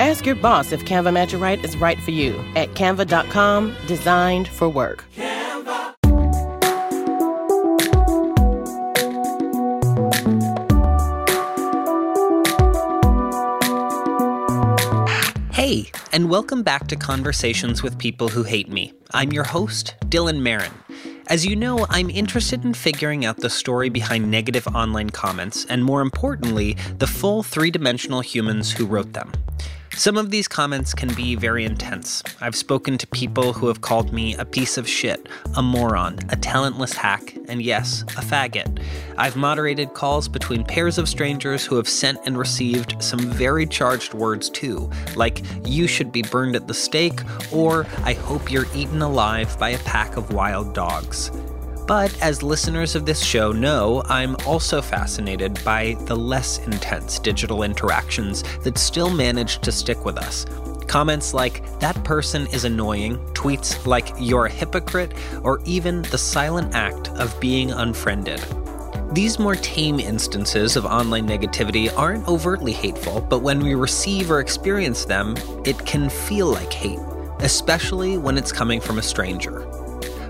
Ask your boss if Canva Magic Write is right for you at canva.com, designed for work. Hey, and welcome back to Conversations with People Who Hate Me. I'm your host, Dylan Marron. As you know, I'm interested in figuring out the story behind negative online comments, and more importantly, the full three dimensional humans who wrote them. Some of these comments can be very intense. I've spoken to people who have called me a piece of shit, a moron, a talentless hack, and yes, a faggot. I've moderated calls between pairs of strangers who have sent and received some very charged words too, like, you should be burned at the stake, or, I hope you're eaten alive by a pack of wild dogs. But as listeners of this show know, I'm also fascinated by the less intense digital interactions that still manage to stick with us. Comments like, that person is annoying, tweets like, you're a hypocrite, or even the silent act of being unfriended. These more tame instances of online negativity aren't overtly hateful, but when we receive or experience them, it can feel like hate, especially when it's coming from a stranger.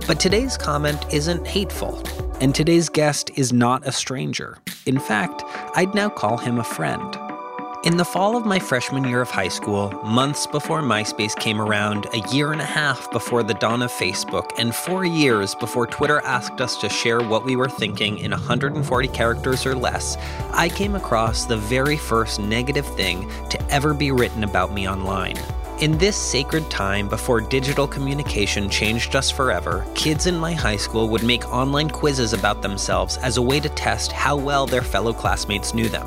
But today's comment isn't hateful, and today's guest is not a stranger. In fact, I'd now call him a friend. In the fall of my freshman year of high school, months before MySpace came around, a year and a half before the dawn of Facebook, and four years before Twitter asked us to share what we were thinking in 140 characters or less, I came across the very first negative thing to ever be written about me online. In this sacred time before digital communication changed us forever, kids in my high school would make online quizzes about themselves as a way to test how well their fellow classmates knew them.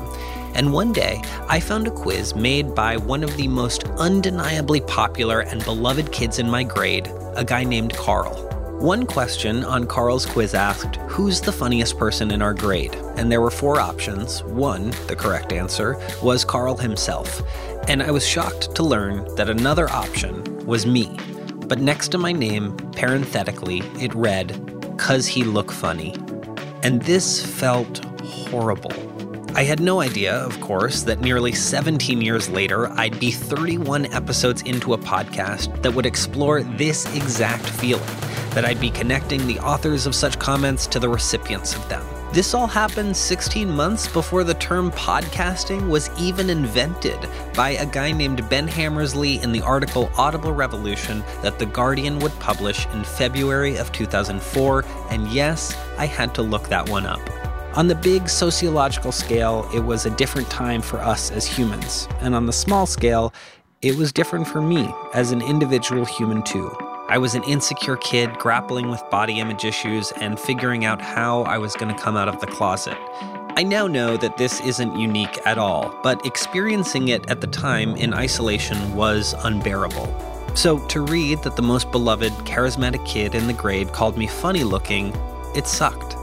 And one day, I found a quiz made by one of the most undeniably popular and beloved kids in my grade, a guy named Carl. One question on Carl's quiz asked, Who's the funniest person in our grade? And there were four options. One, the correct answer, was Carl himself. And I was shocked to learn that another option was me. But next to my name, parenthetically, it read, Cuz he look funny. And this felt horrible. I had no idea, of course, that nearly 17 years later, I'd be 31 episodes into a podcast that would explore this exact feeling, that I'd be connecting the authors of such comments to the recipients of them. This all happened 16 months before the term podcasting was even invented by a guy named Ben Hammersley in the article Audible Revolution that The Guardian would publish in February of 2004, and yes, I had to look that one up. On the big sociological scale, it was a different time for us as humans, and on the small scale, it was different for me as an individual human too. I was an insecure kid grappling with body image issues and figuring out how I was going to come out of the closet. I now know that this isn't unique at all, but experiencing it at the time in isolation was unbearable. So to read that the most beloved, charismatic kid in the grade called me funny looking, it sucked.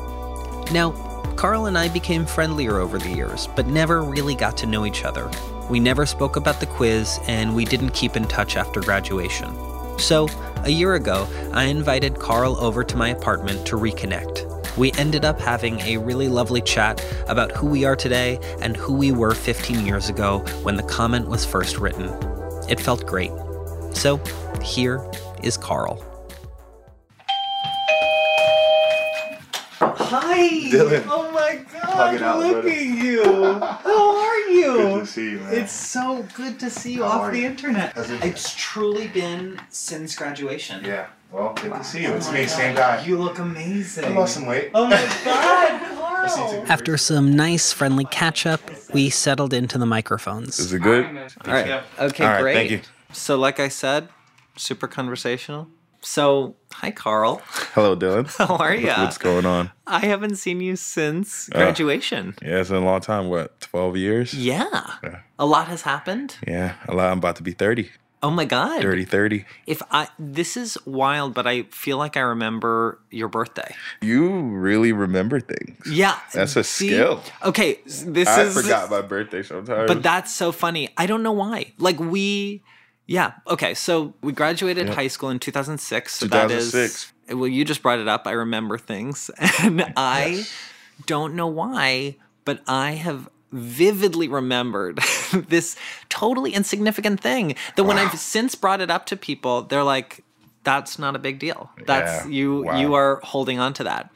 Now, Carl and I became friendlier over the years, but never really got to know each other. We never spoke about the quiz, and we didn't keep in touch after graduation. So, a year ago, I invited Carl over to my apartment to reconnect. We ended up having a really lovely chat about who we are today and who we were 15 years ago when the comment was first written. It felt great. So, here is Carl. Hi! Dylan. Oh my god, look at you! How are you? Good to see you, man. It's so good to see you How off the you? internet. It- It's truly been since graduation. Yeah. Well, good to see you. Oh It's my me, God, same guy. You look amazing. I lost some weight. Oh my god, I see After some nice, friendly catch up, we settled into the microphones. Is it good? All right. Okay, All right, great. thank you. So, like I said, super conversational. So, hi, Carl. Hello, Dylan. How are you? What's going on? I haven't seen you since Uh, graduation. Yeah, it's been a long time. What, 12 years? yeah. Yeah. A lot has happened. Yeah, a lot. I'm about to be 30. Oh my god. Dirty 30. If I this is wild, but I feel like I remember your birthday. You really remember things. Yeah. That's a see? skill. Okay, this I is forgot my birthday sometimes. But that's so funny. I don't know why. Like we yeah, okay. So we graduated high school in 2006. So that is 2006. Well, you just brought it up. I remember things. And I don't know why, but I have vividly remembered this totally insignificant thing that when I've since brought it up to people, they're like that's not a big deal. That's Yeah. you Wow. you are holding on to that.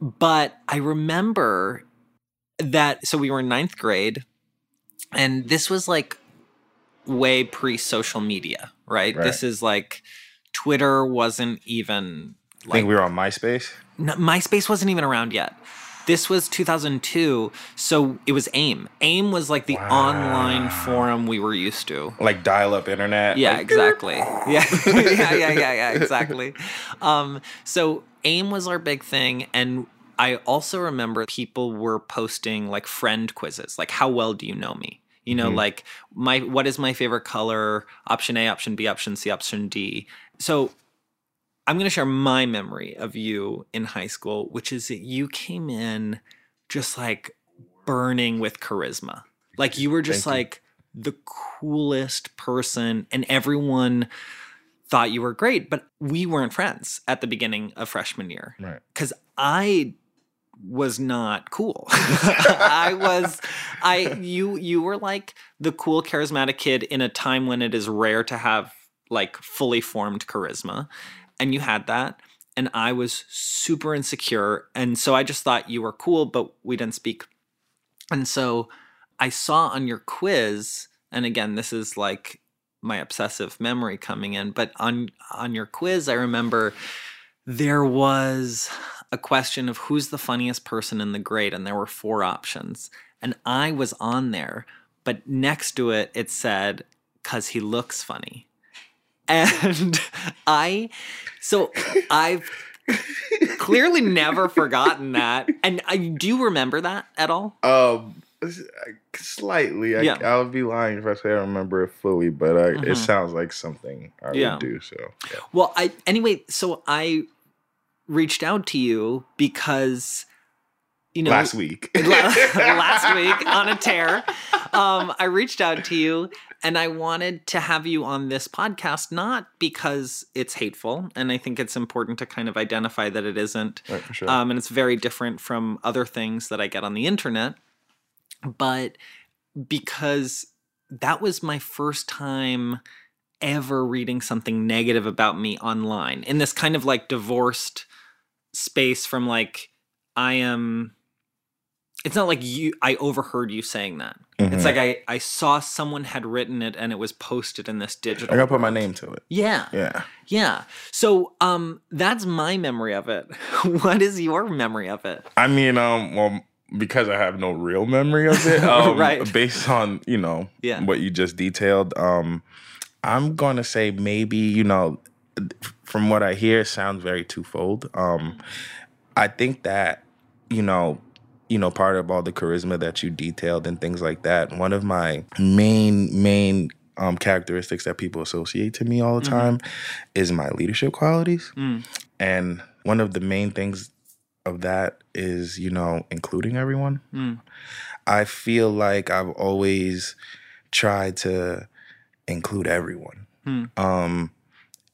But I remember that so we were in ninth grade and this was like way pre social media, right? Right. This is like Twitter wasn't even I like think we were on MySpace. no, MySpace wasn't even around yet. This was 2002, so it was AIM. AIM was like the online forum we were used to. Like dial up internet. Yeah, like, exactly. Yeah, yeah, yeah, yeah, yeah, exactly. Um, so AIM was our big thing, and I also remember people were posting like friend quizzes, like how well do you know me? You know, mm-hmm. like my what is my favorite color? Option A, option B, option C, option D. So I'm going to share my memory of you in high school, which is that you came in just like burning with charisma. Like you were just Thank you. like the coolest person, and everyone thought you were great, but we weren't friends at the beginning of freshman year Right. because I was not cool. I was I you you were like the cool charismatic kid in a time when it is rare to have like fully formed charisma and you had that and I was super insecure and so I just thought you were cool but we didn't speak. And so I saw on your quiz and again this is like my obsessive memory coming in but on on your quiz I remember there was a question of who's the funniest person in the grade and there were four options and I was on there but next to it it said cuz he looks funny and I so I've clearly never forgotten that and I do you remember that at all Um, slightly. I, Yeah. I would be lying if I say I remember it fully, but I, Mhm. it sounds like something I Yeah. would do. So yeah. Well, I anyway, so I reached out to you because you know last week. last week on a tear. Um, I reached out to you and I wanted to have you on this podcast, not because it's hateful, and I think it's important to kind of identify that it isn't. Right, for sure. Um, and it's very different from other things that I get on the internet. But because that was my first time ever reading something negative about me online in this kind of like divorced space from like, I am. It's not like you. I overheard you saying that. Mhm. It's like I I saw someone had written it and it was posted in this digital. I gotta put my name to it. Yeah. Yeah. Yeah. So um that's my memory of it. what is your memory of it? I mean, um, well, because I have no real memory of it, um, Right. Based on you know Yeah. what you just detailed, um, I'm gonna say maybe you know, from what I hear, it sounds very twofold. Um, I think that you know, you know, part of all the charisma that you detailed and things like that. One of my main main um, characteristics that people associate to me all the time is my leadership qualities. Mm. And one of the main things of that is, you know, including everyone. Mm. I feel like I've always tried to include everyone. Hmm. Um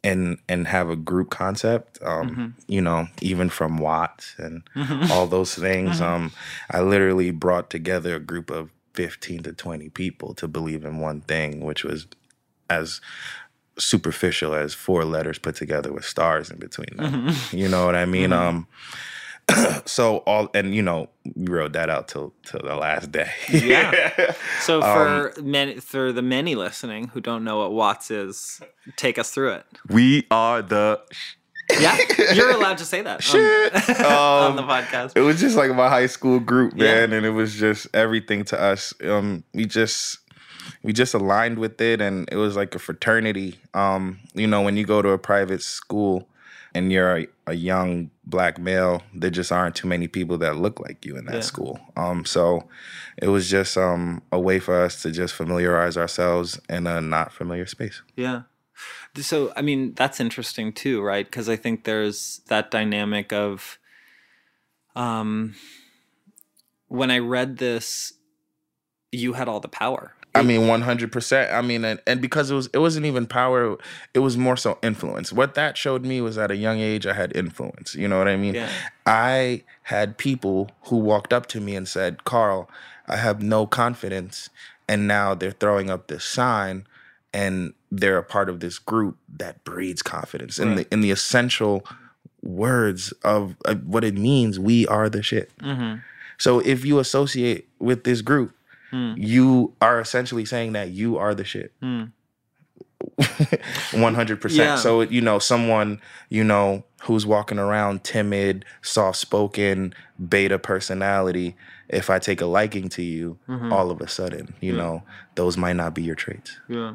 and and have a group concept. Um, Mhm. you know, even from Watts and Mhm. all those things. Mhm. Um, I literally brought together a group of 15 to 20 people to believe in one thing, which was as superficial as four letters put together with stars in between them. Mhm. You know what I mean? Mhm. Um so all and you know, we wrote that out till till the last day. Yeah. So Um, for many for the many listening who don't know what Watts is, take us through it. we are the Yeah, you're allowed to say that on- Shit. on, the Um, podcast. it was just like my high school group, Yeah. man, and it was just everything to us. Um, we just we just aligned with it, and it was like a fraternity. Um, you know, when you go to a private school, and you're a, a young black male, there just aren't too many people that look like you in that Yeah. school. Um, so it was just um, a way for us to just familiarize ourselves in a not familiar space. Yeah. So, I mean, that's interesting too, right? Because I think there's that dynamic of, um, when I read this, you had all the power. I mean, one hundred percent. I mean, and, and because it was, it wasn't even power. It was more so influence. What that showed me was at a young age, I had influence. You know what I mean? Yeah. I had people who walked up to me and said, "Carl, I have no confidence," and now they're throwing up this sign, and they're a part of this group that breeds confidence. In the in the essential words of, of what it means, we are the shit. Mm-hmm. So if you associate with this group, Hmm. you are essentially saying that you are the shit. Hmm. 100%. Yeah. So, you know, someone, you know, who's walking around timid, soft spoken, beta personality, if I take a liking to you, Mm-hmm. all of a sudden, you know, those might not be your traits. Yeah.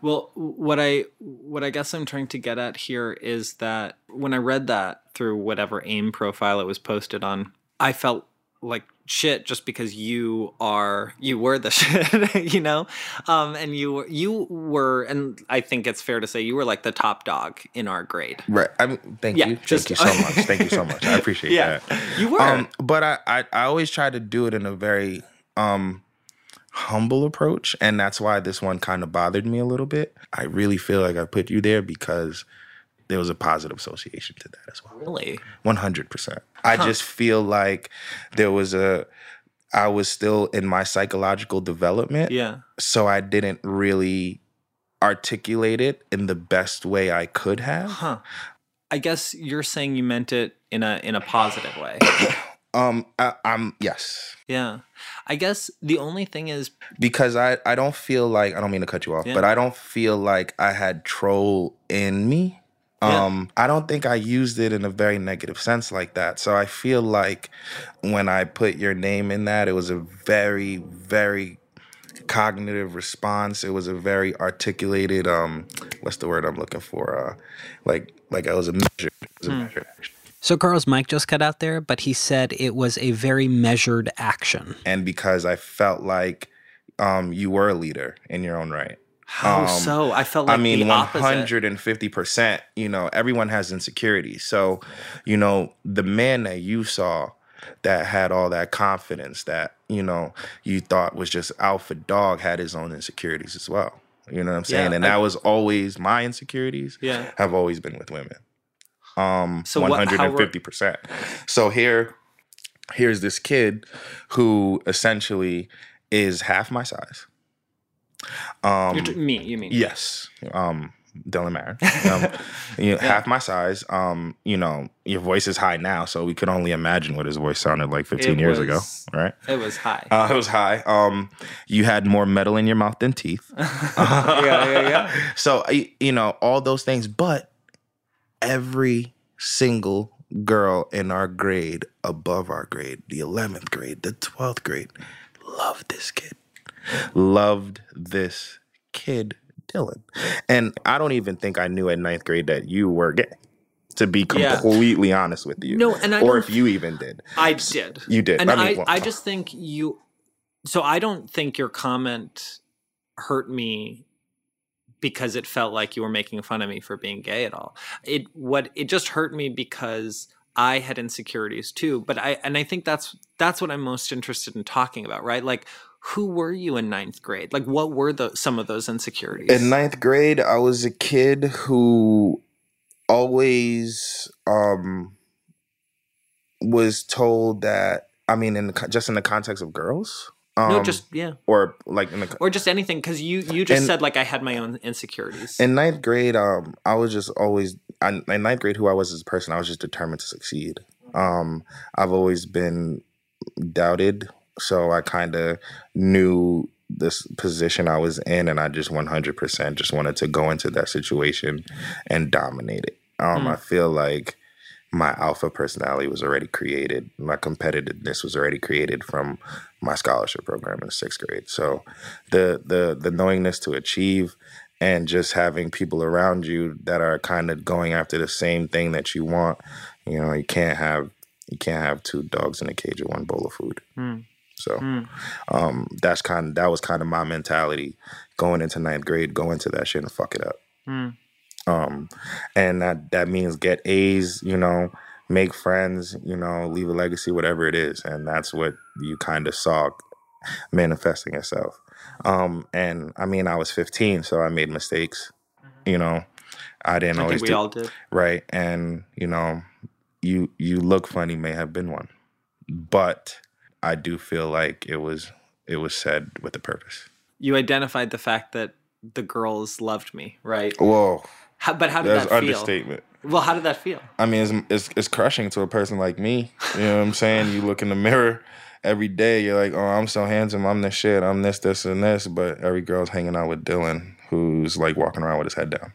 Well, what I what I guess I'm trying to get at here is that when I read that through whatever AIM profile it was posted on, I felt like shit just because you are you were the shit, you know, um, and you were you were, and I think it's fair to say you were like the top dog in our grade. Right. I mean, thank Yeah, you. just- thank you so much. Thank you so much. I appreciate Yeah, that. you were. Um, but I, I, I always try to do it in a very um, humble approach, and that's why this one kind of bothered me a little bit. I really feel like I put you there because there was a positive association to that as well. really? One hundred percent. I just feel like there was a. I was still in my psychological development, Yeah. so I didn't really articulate it in the best way I could have. Huh. I guess you're saying you meant it in a in a positive way. Um, I, I'm yes. Yeah. I guess the only thing is because I, I don't feel like I don't mean to cut you off, Yeah. but I don't feel like I had troll in me. Yeah. Um, I don't think I used it in a very negative sense like that. So I feel like when I put your name in that, it was a very, very cognitive response. It was a very articulated, um, what's the word I'm looking for? Uh, like, like I was a measure. It was Hmm. a measure. So Carl's mic just cut out there, but he said it was a very measured action. And because I felt like um, you were a leader in your own right. How Um, so? I felt like I mean, one hundred and fifty percent. You know, everyone has insecurities. So, you know, the man that you saw that had all that confidence that you know you thought was just alpha dog had his own insecurities as well. You know what I'm saying? Yeah, and I- that was always my insecurities. Yeah. have always been with women. Um, So one hundred and fifty percent. So here, here's this kid who essentially is half my size. Um, You're t- me, you mean? Yes. Um, Dylan Marron. Um, you know, half my size. Um, you know, your voice is high now, so we could only imagine what his voice sounded like 15 It years ago, right? It was high. Uh, it was high. Um, you had more metal in your mouth than teeth. yeah, yeah, yeah. So you know all those things, but every single girl in our grade, above our grade, the 11th grade, the 12th grade, loved this kid. Loved this kid, Dylan. And I don't even think I knew at ninth grade that you were gay. To be Yeah. completely honest with you, No, and I or if you even did, I did. You did. And I I, well- I just think you. So I don't think your comment hurt me because it felt like you were making fun of me for being gay at all. It what it just hurt me because I had insecurities too. But I and I think that's that's what I'm most interested in talking about, right? Like who were you in ninth grade? Like what were the some of those insecurities? In ninth grade, I was a kid who always um, was told that. I mean, in the, just in the context of girls, um, no, just yeah. or like in the Or just anything because you you just said like I had my own insecurities. in ninth grade, um, I was just always I, in ninth grade. Who I was as a person, I was just determined to succeed. Um, I've always been doubted, so I kind of knew this position I was in, and I just one hundred percent just wanted to go into that situation and dominate it. Um, I feel like my alpha personality was already created. My competitiveness was already created from my scholarship program in sixth grade. So the the the knowingness to achieve and just having people around you that are kind of going after the same thing that you want. You know, you can't have you can't have two dogs in a cage with one bowl of food. So um, that's kind of that was kind of my mentality going into ninth grade, go into that shit and fuck it up. Um, and that that means get A's, you know, make friends, you know, leave a legacy, whatever it is, and that's what you kind of saw manifesting itself. Um, and I mean, I was 15, so I made mistakes. You know, I didn't I always we do all did. right, and you know, you you look funny may have been one, but I do feel like it was it was said with a purpose. You identified the fact that the girls loved me, right? Whoa, How, but how did that's that feel? understatement. Well, how did that feel? I mean, it's, it's it's crushing to a person like me. You know what I'm saying? You look in the mirror every day. You're like, oh, I'm so handsome. I'm the shit. I'm this, this, and this. But every girl's hanging out with Dylan, who's like walking around with his head down.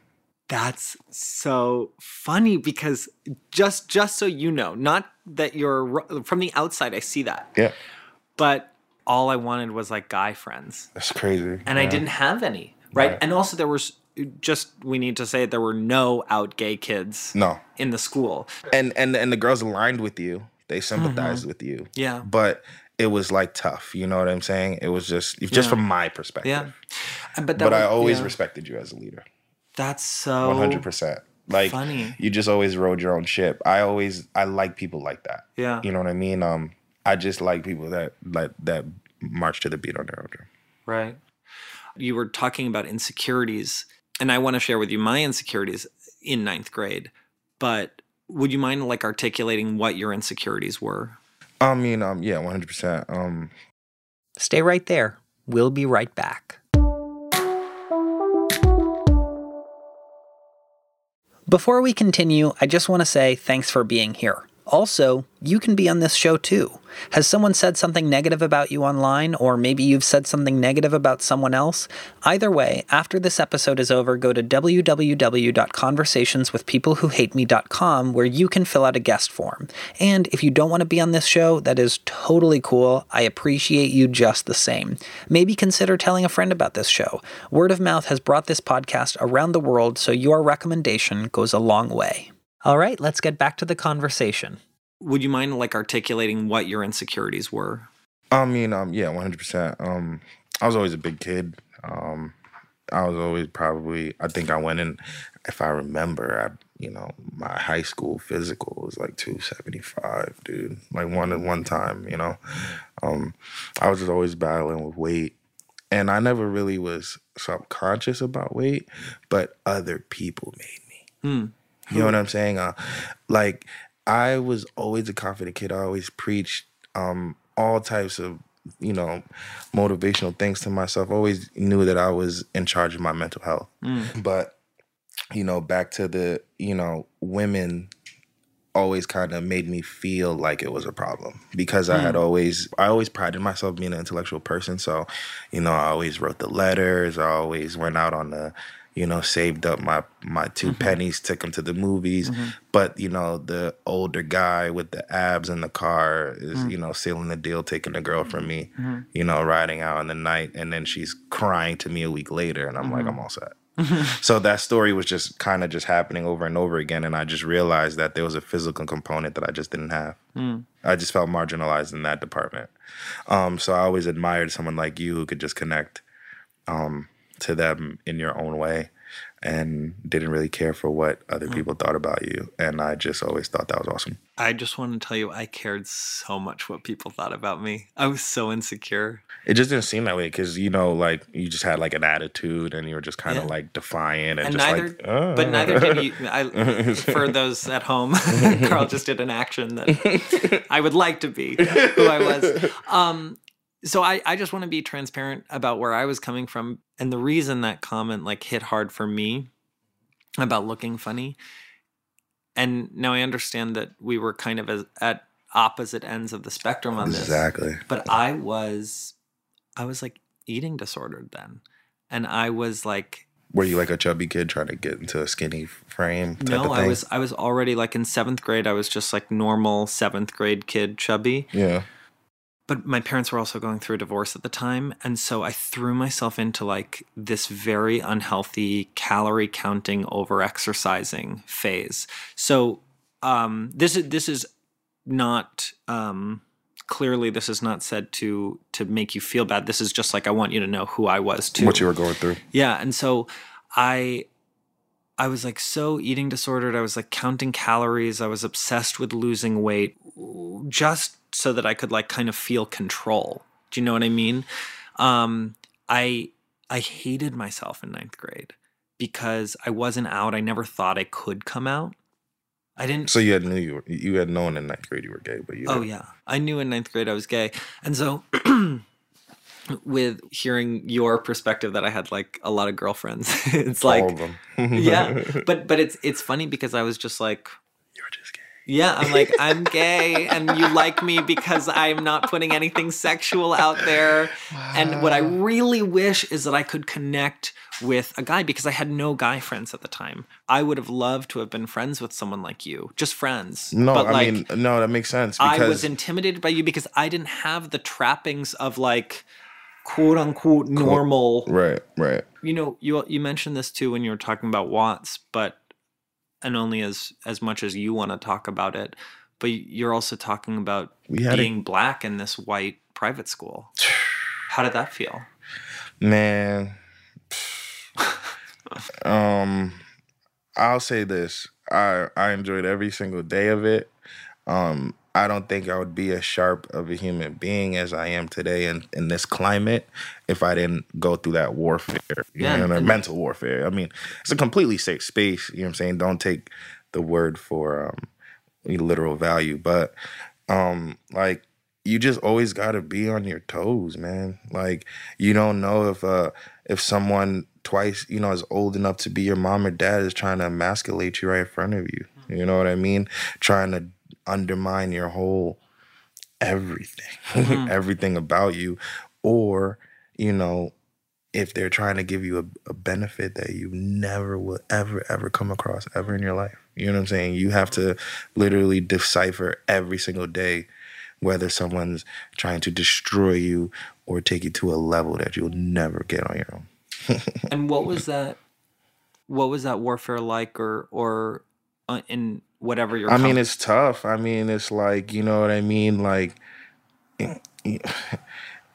That's so funny because just just so you know, not that you're from the outside, I see that, Yeah, but all I wanted was like guy friends, that's crazy. and I didn't have any, right? Right. And also there was just we need to say there were no out gay kids No, in the school. and and and the girls aligned with you. They sympathized with you. Mm-hmm. Yeah. but it was like tough. You know what I'm saying? It was just just Yeah. from my perspective. Yeah, but But I always yeah. respected you as a leader. That's so One hundred percent. Like funny. you just always rode your own ship. I always I like people like that. Yeah. You know what I mean? Um, I just like people that like that march to the beat on their own drum. Right. You were talking about insecurities, and I want to share with you my insecurities in ninth grade. But would you mind like articulating what your insecurities were? I mean, um, yeah, one hundred percent. Um, Stay right there. We'll be right back. Before we continue, I just want to say thanks for being here. Also, you can be on this show too. Has someone said something negative about you online, or maybe you've said something negative about someone else? Either way, after this episode is over, go to www.conversationswithpeoplewhohateme.com where you can fill out a guest form. And if you don't want to be on this show, that is totally cool. I appreciate you just the same. Maybe consider telling a friend about this show. Word of mouth has brought this podcast around the world, so your recommendation goes a long way. All right, let's get back to the conversation. Would you mind like articulating what your insecurities were? I mean, um, yeah, one hundred percent. Um, I was always a big kid. Um, I was always probably. I think I went in, if I remember, I you know my high school physical was like two seventy five, dude. Like one at one time, you know. Um, I was just always battling with weight, and I never really was subconscious about weight, but other people made me. You know what I'm saying? Uh, like I was always a confident kid. I always preached um, all types of you know motivational things to myself. Always knew that I was in charge of my mental health. But you know, back to the you know women always kind of made me feel like it was a problem because I had always I always prided myself being an intellectual person. So, you know, I always wrote the letters. I always went out on the, you know, saved up my my 2 mm-hmm. pennies, took them to the movies. Mm-hmm. But you know, the older guy with the abs in the car is mm. you know sealing the deal, taking the girl from me, mm-hmm. you know, riding out in the night, and then she's crying to me a week later, and I'm like, I'm all set. So that story was just kind of just happening over and over again and i just realized that there was a physical component that i just didn't have. Mm. I just felt marginalized in that department. Um, so i always admired someone like you who could just connect um, to them in your own way and didn't really care for what other people thought about you and i just always thought that was awesome I just want to tell you, I cared so much what people thought about me. I was so insecure. it just didn't seem that way because you know like you just had like an attitude and you were just kind of Yeah. like defiant and, And just neither, like uh. but neither did you. I, for those at home, Carl just did an action that I would like to be who I was. Um, so I, I just want to be transparent about where I was coming from, and the reason that comment like hit hard for me about looking funny. And now I understand that we were kind of as, at opposite ends of the spectrum on this exactly but I was I was like eating disordered then. And I was like Were you like a chubby kid trying to get into a skinny frame? Type no, of I was I was already like in 7th grade I was just like normal 7th grade kid chubby. Yeah. But my parents were also going through a divorce at the time and so i threw myself into like this very unhealthy calorie counting over exercising phase. So um this is this is not um clearly this is not said to to make you feel bad. This is just like i want you to know who i was too. What you were going through. yeah, and so I I was like so eating disordered. I was like counting calories. I was obsessed with losing weight just so that I could like kind of feel control. Do you know what I mean? Um I I hated myself in ninth grade because I wasn't out. I never thought I could come out. I didn't So you had knew you were, you had known in ninth grade you were gay, but you Oh yeah, I knew in ninth grade I was gay, and so with hearing your perspective that I had like a lot of girlfriends, it's like all of them. yeah, but but it's it's funny because I was just like you're just gay. yeah, I'm like I'm gay, and you like me because I'm not putting anything sexual out there, and what I really wish is that I could connect with a guy because I had no guy friends at the time. I would have loved to have been friends with someone like you, just friends. No, but I like, mean no, that makes sense because I was intimidated by you because I didn't have the trappings of like quote unquote normal. right, right. You know, you you mentioned this too when you were talking about Watts, but and only as as much as you want to talk about it, but you're also talking about had a- being black in this white private school. How did that feel? Man, um, I'll say this: I I enjoyed every single day of it. Um, I don't think I would be as sharp of a human being as I am today in, in this climate if I didn't go through that warfare. You Yeah, know, mental warfare. I mean, it's a completely safe space. You know what I'm saying? Don't take the word for um, literal value, but um, like you just always got to be on your toes, man. Like you don't know if uh if someone twice, you know, is old enough to be your mom or dad is trying to emasculate you right in front of you. You know what I mean? Trying to undermine your whole everything, everything about you, or you know, if they're trying to give you a, a benefit that you never will ever ever come across ever in your life. You know what I'm saying? You have to literally decipher every single day whether someone's trying to destroy you or take you to a level that you'll never get on your own. And what was that? What was that warfare like, or or uh, in whatever your? I mean, it's tough. I mean, it's like, you know what I mean? Like,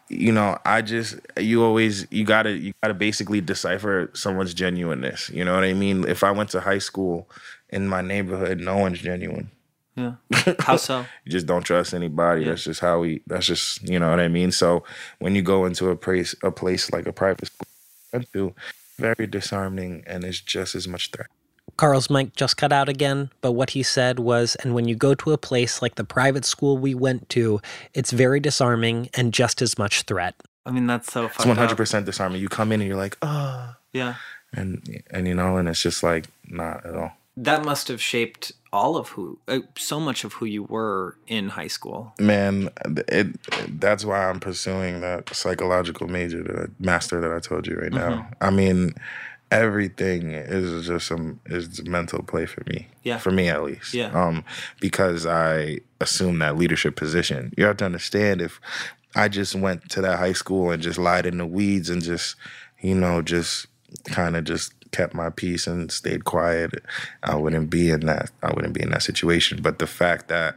you know, I just, you always, you gotta, you gotta basically decipher someone's genuineness. You know what I mean? If I went to high school in my neighborhood, no one's genuine. yeah. How so? You just don't trust anybody. That's just how we. That's just you know what I mean. So when you go into a place, a place like a private school, went to, very disarming, and it's just as much threat. Carl's mic just cut out again, but what he said was, and when you go to a place like the private school we went to, it's very disarming and just as much threat. I mean, that's so. It's fucked one hundred up. percent disarming. You come in and you're like, oh. Yeah. and and you know, and it's just like not at all. That must have shaped all of who, uh, so much of who you were in high school. Man, it, that's why I'm pursuing that psychological major, the master that I told you right now. I mean, everything is just some is mental play for me. Yeah. For me at least. Yeah. Um, because I assume that leadership position. You have to understand if I just went to that high school and just lied in the weeds and just, you know, just kind of just kept my peace and stayed quiet, I wouldn't be in that I wouldn't be in that situation. But the fact that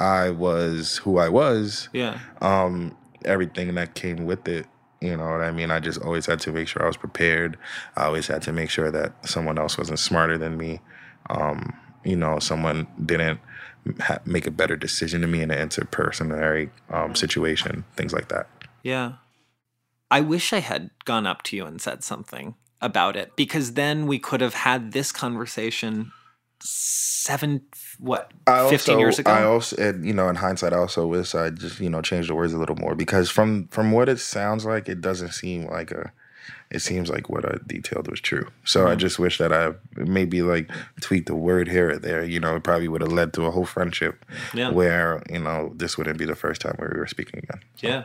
I was who I was, Yeah. um, everything that came with it. You know what I mean? I just always had to make sure I was prepared. I always had to make sure that someone else wasn't smarter than me. Um, you know, someone didn't ha- make a better decision than me in an interpersonal um, situation, things like that. Yeah. I wish I had gone up to you and said something about it because then we could have had this conversation seven, what, I 15 also, years ago? I also, and, you know, in hindsight, I also wish I just, you know, changed the words a little more because from from what it sounds like, it doesn't seem like a. It seems like what I detailed was true. So Mm-hmm. I just wish that I maybe like tweaked the word here or there. You know, it probably would have led to a whole friendship Yeah. where you know this wouldn't be the first time where we were speaking again. yeah.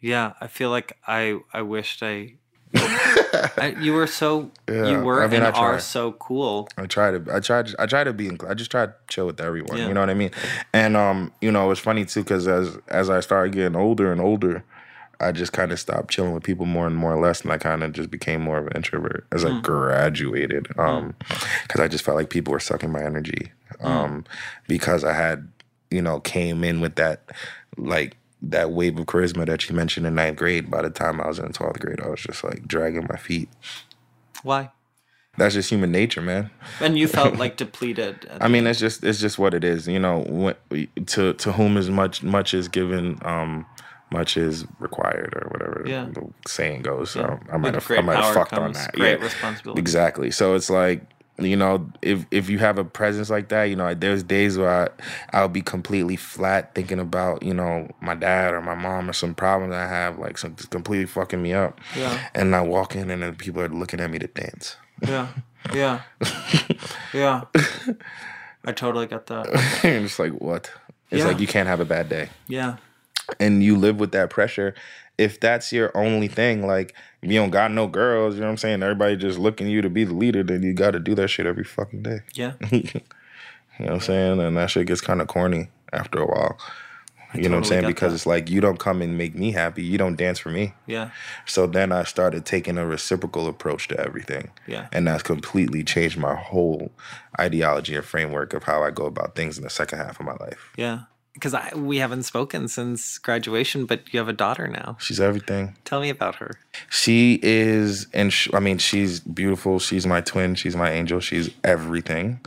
Yeah. I feel like I, I wished I I, you were so Yeah, you were I mean, and I are so cool. I try to, I try, I try to be, I just try to chill with everyone. Yeah. You know what I mean? And um, you know, it's funny too because as as I started getting older and older, I just kind of stopped chilling with people more and more or less, and I kind of just became more of an introvert as I graduated. Um, because I just felt like people were sucking my energy. Um, because I had, you know, came in with that, like that wave of charisma that you mentioned in ninth grade. By the time I was in twelfth grade, I was just like dragging my feet. Why? That's just human nature, man. And you felt like depleted. I mean, it's just it's just what it is. You know, when, to to whom is much much is given, um, much is required, or whatever Yeah. the saying goes. So Yeah. I might have I might have fucked on that. great yeah, responsibility. exactly. So it's like you know, if if you have a presence like that, you know, there's days where I I'll be completely flat thinking about you know my dad or my mom or some problem I have, like some completely fucking me up. Yeah. And I walk in and then people are looking at me to dance. Yeah. Yeah. yeah. I totally get that. and it's like what? It's Yeah. like you can't have a bad day. Yeah. and you live with that pressure if that's your only thing like if you don't got no girls you know what i'm saying everybody just looking you to be the leader then you got to do that shit every fucking day Yeah. you know what i'm saying and that shit gets kind of corny after a while you know what i'm saying because that. it's like you don't come and make me happy you don't dance for me Yeah. so then i started taking a reciprocal approach to everything Yeah. and that's completely changed my whole ideology and framework of how i go about things in the second half of my life Yeah. Because I we haven't spoken since graduation, but you have a daughter now. she's everything Tell me about her. She is, and sh- I mean, she's beautiful. She's my twin. She's my angel. She's everything.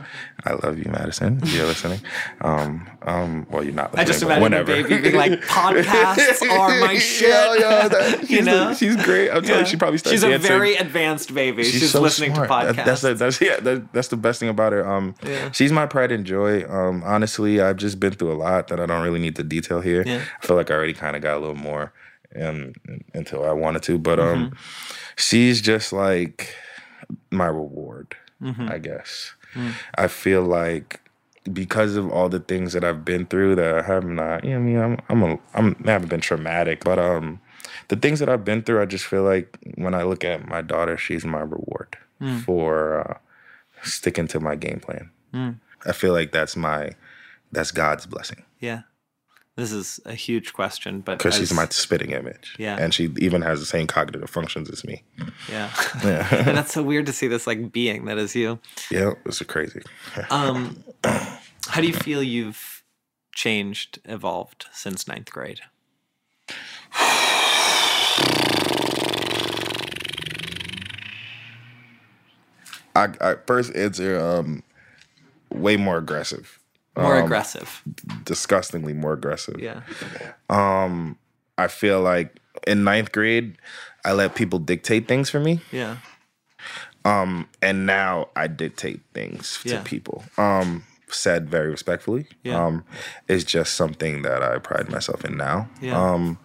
I love you, Madison. If you're listening. Um, um, well, you're not. I just imagine whenever. baby being like, "Podcasts are my shit." Yeah, yeah, that- You she's, know? she's great. I'm telling Yeah. you, she probably starts She's a dancing. very advanced baby. She's, so listening smart. to That- podcasts. That's the, that's yeah. That, that's the best thing about her. Um, Yeah. she's my pride and joy. Um, honestly, I've just been through a lot that I don't really need to detail here. Yeah. I feel like I already kind of got a little more, um, until I wanted to. But um, Mm-hmm. she's just like my reward, Mm-hmm. I guess. Mm. I feel like because of all the things that I've been through that I have not, you know, I mean, I'm, I'm, a, I'm, I haven't been traumatic, but um, the things that I've been through, I just feel like when I look at my daughter, she's my reward Mm. for uh, sticking to my game plan. I feel like that's my, that's God's blessing yeah. This is a huge question, but because she's my spitting image. Yeah. and she even has the same cognitive functions as me. yeah. Yeah, and that's so weird to see this like being that is you. yeah, it's crazy. Um, how do you feel you've changed, evolved since ninth grade? I, I first answer um, way more aggressive, More Um, aggressive. disgustingly more aggressive. Yeah. Um, I feel like in ninth grade, I let people dictate things for me. Yeah. Um, and now I dictate things to Yeah. people. Um, said very respectfully. Yeah. Um, it's just something that I pride myself in now. Yeah. Um,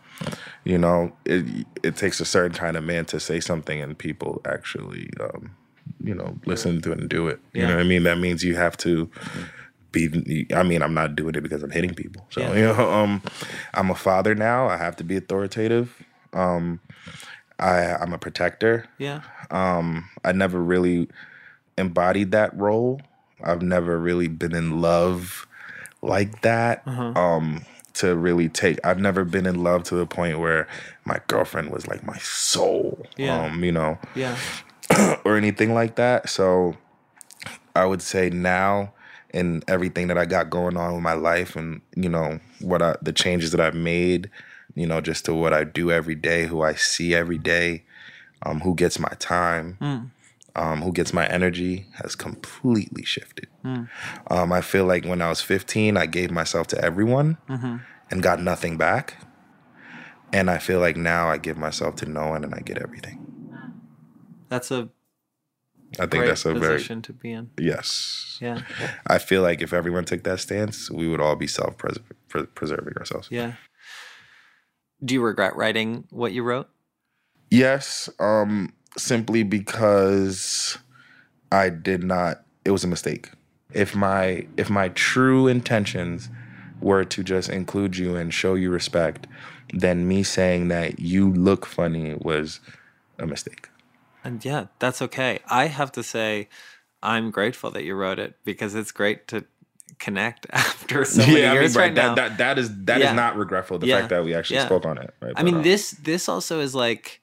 you know, it it takes a certain kind of man to say something and people actually, um, you know, listen to it and do it. You Yeah. know what I mean? That means you have to be. I mean, I'm not doing it because I'm hitting people. So Yeah. you know, um, I'm a father now. I have to be authoritative. Um, I I'm a protector. Yeah. Um, I never really embodied that role. I've never really been in love like that. Uh-huh. Um, to really take, I've never been in love to the point where my girlfriend was like my soul. Yeah. Um, you know, Yeah. or anything like that. So I would say now in everything that I got going on with my life and you know what I the changes that I've made, you know, just to what I do every day, who I see every day, um, who gets my time, um, who gets my energy has completely shifted. Um, I feel like when I was 15, I gave myself to everyone and got nothing back. And I feel like now I give myself to no one and I get everything. That's a I think that's a very position to be in. yes. Yeah. I feel like if everyone took that stance, we would all be self preserving ourselves. Yeah. Do you regret writing what you wrote? Yes, um, simply because I did not. It was a mistake. If my if my true intentions were to just include you and show you respect, then me saying that you look funny was a mistake. And yeah, that's okay. I have to say, I'm grateful that you wrote it because it's great to connect after so many I mean, years right, now. That, that that is that is Yeah. not regretful. The Yeah. fact that we actually Yeah. spoke on it. Right? I But, mean, um, this this also is like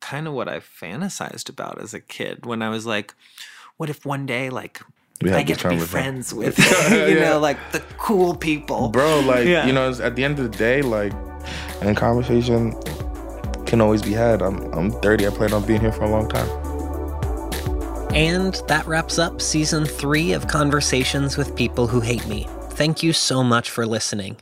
kind of what I fantasized about as a kid when I was like, what if one day like I get to be conversation. friends with you Yeah. know like the cool people. bro. Like Yeah. you know, at the end of the day, like, and conversation can always be had. I'm I'm 30. I plan on being here for a long time. And that wraps up season three of Conversations with People Who Hate Me. Thank you so much for listening.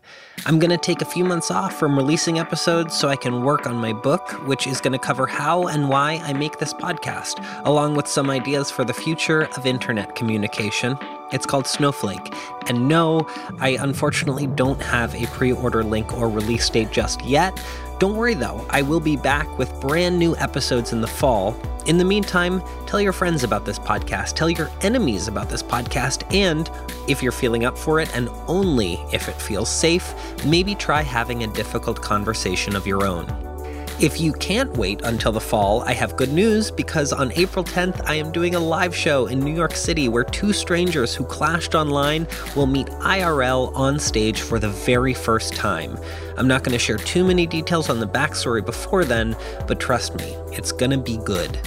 I'm going to take a few months off from releasing episodes so I can work on my book, which is going to cover how and why I make this podcast, along with some ideas for the future of internet communication. It's called Snowflake. And no, I unfortunately don't have a pre order link or release date just yet. Don't worry though, I will be back with brand new episodes in the fall. In the meantime, tell your friends about this podcast, tell your enemies about this podcast, and if you're feeling up for it, and only if it feels safe, maybe try having a difficult conversation of your own. If you can't wait until the fall, I have good news because on April 10th, I am doing a live show in New York City where two strangers who clashed online will meet IRL on stage for the very first time. I'm not going to share too many details on the backstory before then, but trust me, it's going to be good.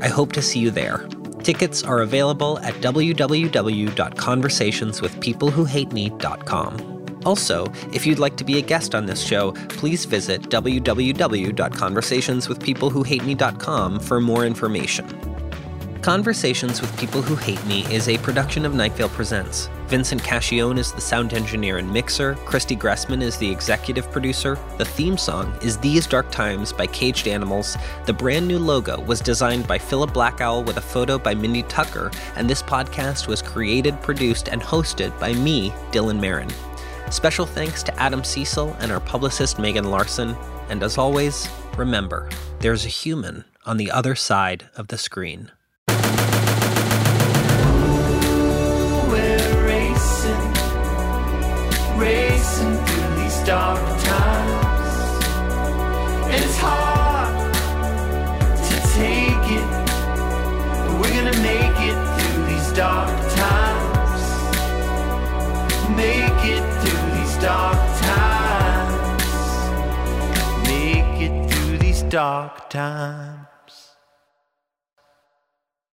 I hope to see you there. Tickets are available at www.conversationswithpeoplewhohateme.com. Also, if you'd like to be a guest on this show, please visit www.conversationswithpeoplewhohateme.com for more information. Conversations with People Who Hate Me is a production of Night Vale Presents. Vincent Cacchione is the sound engineer and mixer. Christy Gressman is the executive producer. The theme song is These Dark Times by Caged Animals. The brand new logo was designed by Phillip Blackowl with a photo by Mindy Tucker. And this podcast was created, produced, and hosted by me, Dylan Marron. Special thanks to Adam Cecil and our publicist Megan Larson. And as always, remember, there's a human on the other side of the screen. We're racing, racing through these dark times. And it's hard to take it, but we're gonna make it through these dark times. Make it dark times. Make it through these dark times.